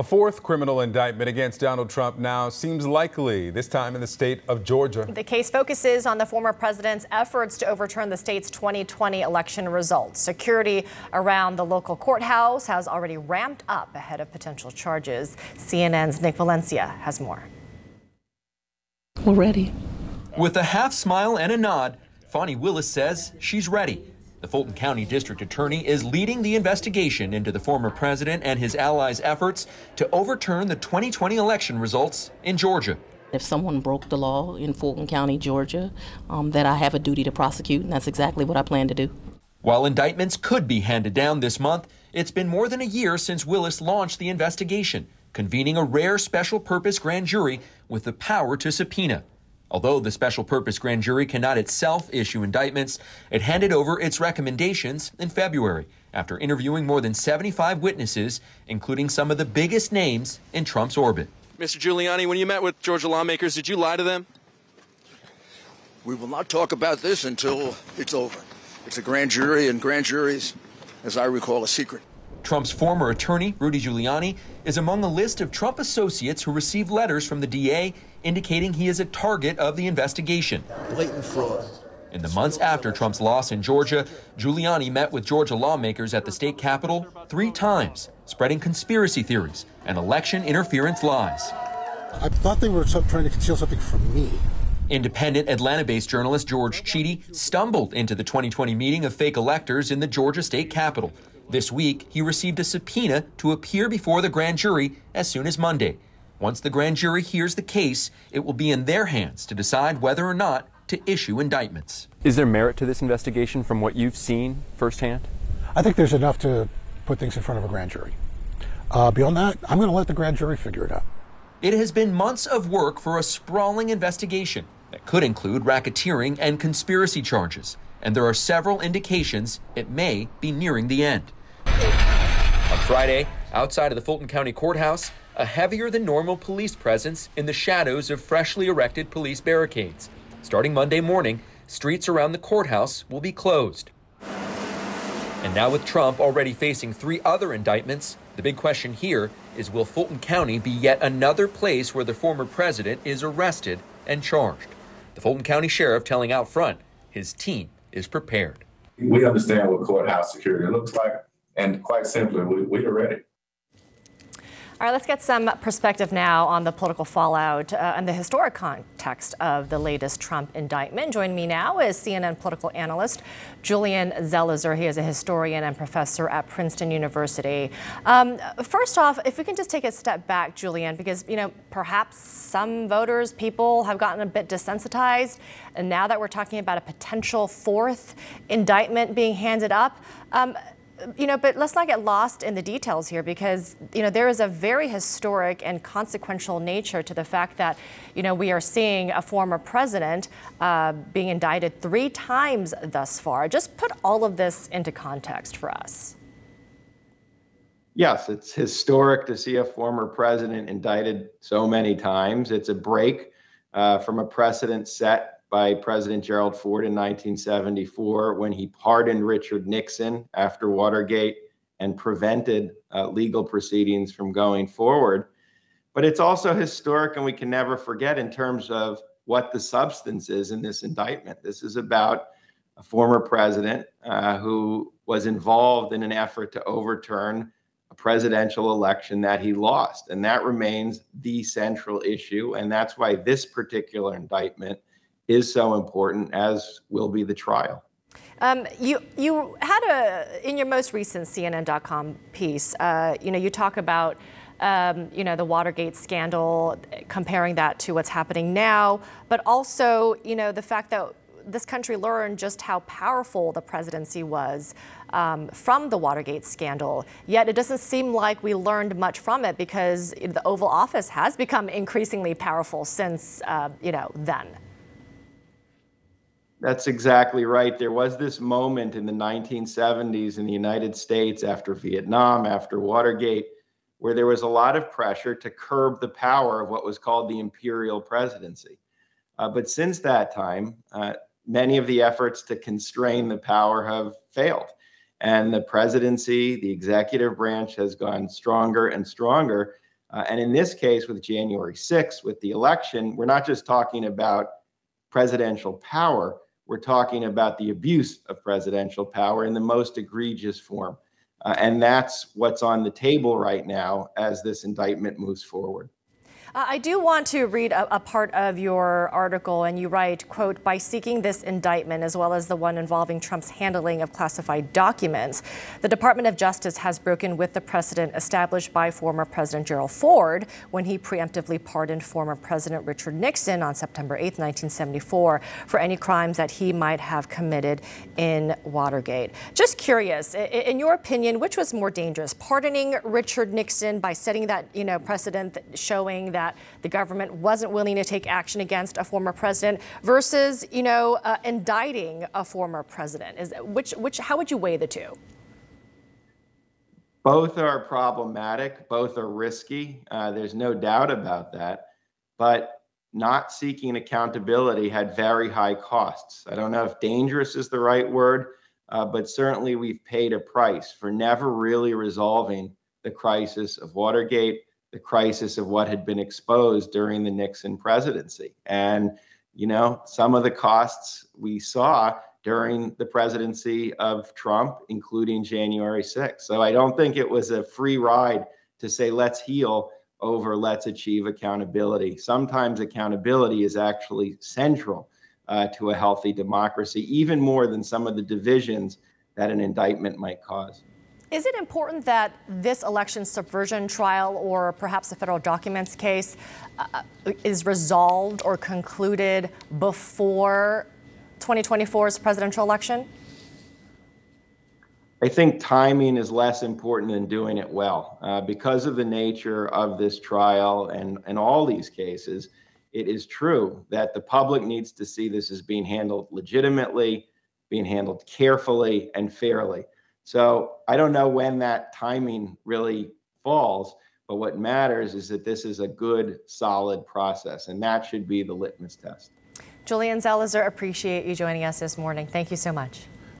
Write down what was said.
A fourth criminal indictment against Donald Trump now seems likely, this time in the state of Georgia. The case focuses on the former president's efforts to overturn the state's 2020 election results. Security around the local courthouse has already ramped up ahead of potential charges. CNN's Nick Valencia has more. We're ready. With a half smile and a nod, Fani Willis says she's ready. The Fulton County District Attorney is leading the investigation into the former president and his allies' efforts to overturn the 2020 election results in Georgia. If someone broke the law in Fulton County, Georgia, um, that I have a duty to prosecute, and that's exactly what I plan to do. While indictments could be handed down this month, it's been more than a year since Willis launched the investigation, convening a rare special purpose grand jury with the power to subpoena. Although the special purpose grand jury cannot itself issue indictments, it handed over its recommendations in February after interviewing more than 75 witnesses, including some of the biggest names in Trump's orbit. Mr. Giuliani, when you met with Georgia lawmakers, did you lie to them? We will not talk about this until it's over. It's a grand jury, and grand juries, as I recall, a secret. Trump's former attorney, Rudy Giuliani, is among a list of Trump associates who received letters from the DA indicating he is a target of the investigation. Blatant fraud. In the months after Trump's loss in Georgia, Giuliani met with Georgia lawmakers at the state capitol three times, spreading conspiracy theories and election interference lies. I thought they were trying to conceal something from me. Independent Atlanta based journalist George Chidi stumbled into the 2020 meeting of fake electors in the Georgia state capitol. This week, he received a subpoena to appear before the grand jury as soon as Monday. Once the grand jury hears the case, it will be in their hands to decide whether or not to issue indictments. Is there merit to this investigation from what you've seen firsthand? I think there's enough to put things in front of a grand jury. Uh, beyond that, I'm going to let the grand jury figure it out. It has been months of work for a sprawling investigation that could include racketeering and conspiracy charges, and there are several indications it may be nearing the end. Friday, outside of the Fulton County Courthouse, a heavier than normal police presence in the shadows of freshly erected police barricades. Starting Monday morning, streets around the courthouse will be closed. And now, with Trump already facing three other indictments, the big question here is will Fulton County be yet another place where the former president is arrested and charged? The Fulton County Sheriff telling out front his team is prepared. We understand what courthouse security looks like, and quite simply, we, we are ready. All right, let's get some perspective now on the political fallout uh, and the historic context of the latest Trump indictment. Joining me now is CNN political analyst Julian Zelizer. He is a historian and professor at Princeton University. Um, first off, if we can just take a step back, Julian, because, you know, perhaps some voters, people have gotten a bit desensitized. And now that we're talking about a potential fourth indictment being handed up, um, you know, but let's not get lost in the details here because, you know, there is a very historic and consequential nature to the fact that, you know, we are seeing a former president uh, being indicted three times thus far. Just put all of this into context for us. Yes, it's historic to see a former president indicted so many times. It's a break uh, from a precedent set by President Gerald Ford in 1974 when he pardoned Richard Nixon after Watergate and prevented uh, legal proceedings from going forward. But it's also historic, and we can never forget in terms of what the substance is in this indictment. This is about a former president uh, who was involved in an effort to overturn a presidential election that he lost. And that remains the central issue. And that's why this particular indictment is so important, as will be the trial. Um, you you had a in your most recent CNN.com piece. Uh, you know, you talk about. Um, you know the Watergate scandal, comparing that to what's happening now, but also you know the fact that this country learned just how powerful the presidency was um, from the Watergate scandal. Yet it doesn't seem like we learned much from it because the Oval Office has become increasingly powerful since uh, you know then. That's exactly right. There was this moment in the 1970s in the United States after Vietnam, after Watergate, where there was a lot of pressure to curb the power of what was called the imperial presidency. Uh, but since that time, uh, many of the efforts to constrain the power have failed. And the presidency, the executive branch has gone stronger and stronger. Uh, and in this case, with January 6th, with the election, we're not just talking about presidential power, we're talking about the abuse of presidential power in the most egregious form. Uh, and that's what's on the table right now as this indictment moves forward. Uh, I do want to read a, a, part of your article, and you write, quote, by seeking this indictment, as well as the one involving Trump's handling of classified documents, the Department of Justice has broken with the precedent established by former President Gerald Ford when he preemptively pardoned former President Richard Nixon on September 8, 1974, for any crimes that he might have committed in Watergate. Just curious, in your opinion, which was more dangerous, pardoning Richard Nixon by setting that, you know, precedent showing that that the government wasn't willing to take action against a former president versus, you know, uh, indicting a former president? Is which which how would you weigh the two? Both are problematic. Both are risky. Uh, there's no doubt about that. But not seeking accountability had very high costs. I don't know if dangerous is the right word, uh, but certainly we've paid a price for never really resolving the crisis of Watergate the crisis of what had been exposed during the Nixon presidency. And, you know, some of the costs we saw during the presidency of Trump, including January 6th. So I don't think it was a free ride to say, let's heal over let's achieve accountability. Sometimes accountability is actually central uh, to a healthy democracy, even more than some of the divisions that an indictment might cause. Is it important that this election subversion trial or perhaps the federal documents case uh, is resolved or concluded before 2024's presidential election? I think timing is less important than doing it well. Uh, because of the nature of this trial and, and all these cases, it is true that the public needs to see this as being handled legitimately, being handled carefully and fairly. So I don't know when that timing really falls, but what matters is that this is a good, solid process, and that should be the litmus test. Julian Zelizer, appreciate you joining us this morning. Thank you so much.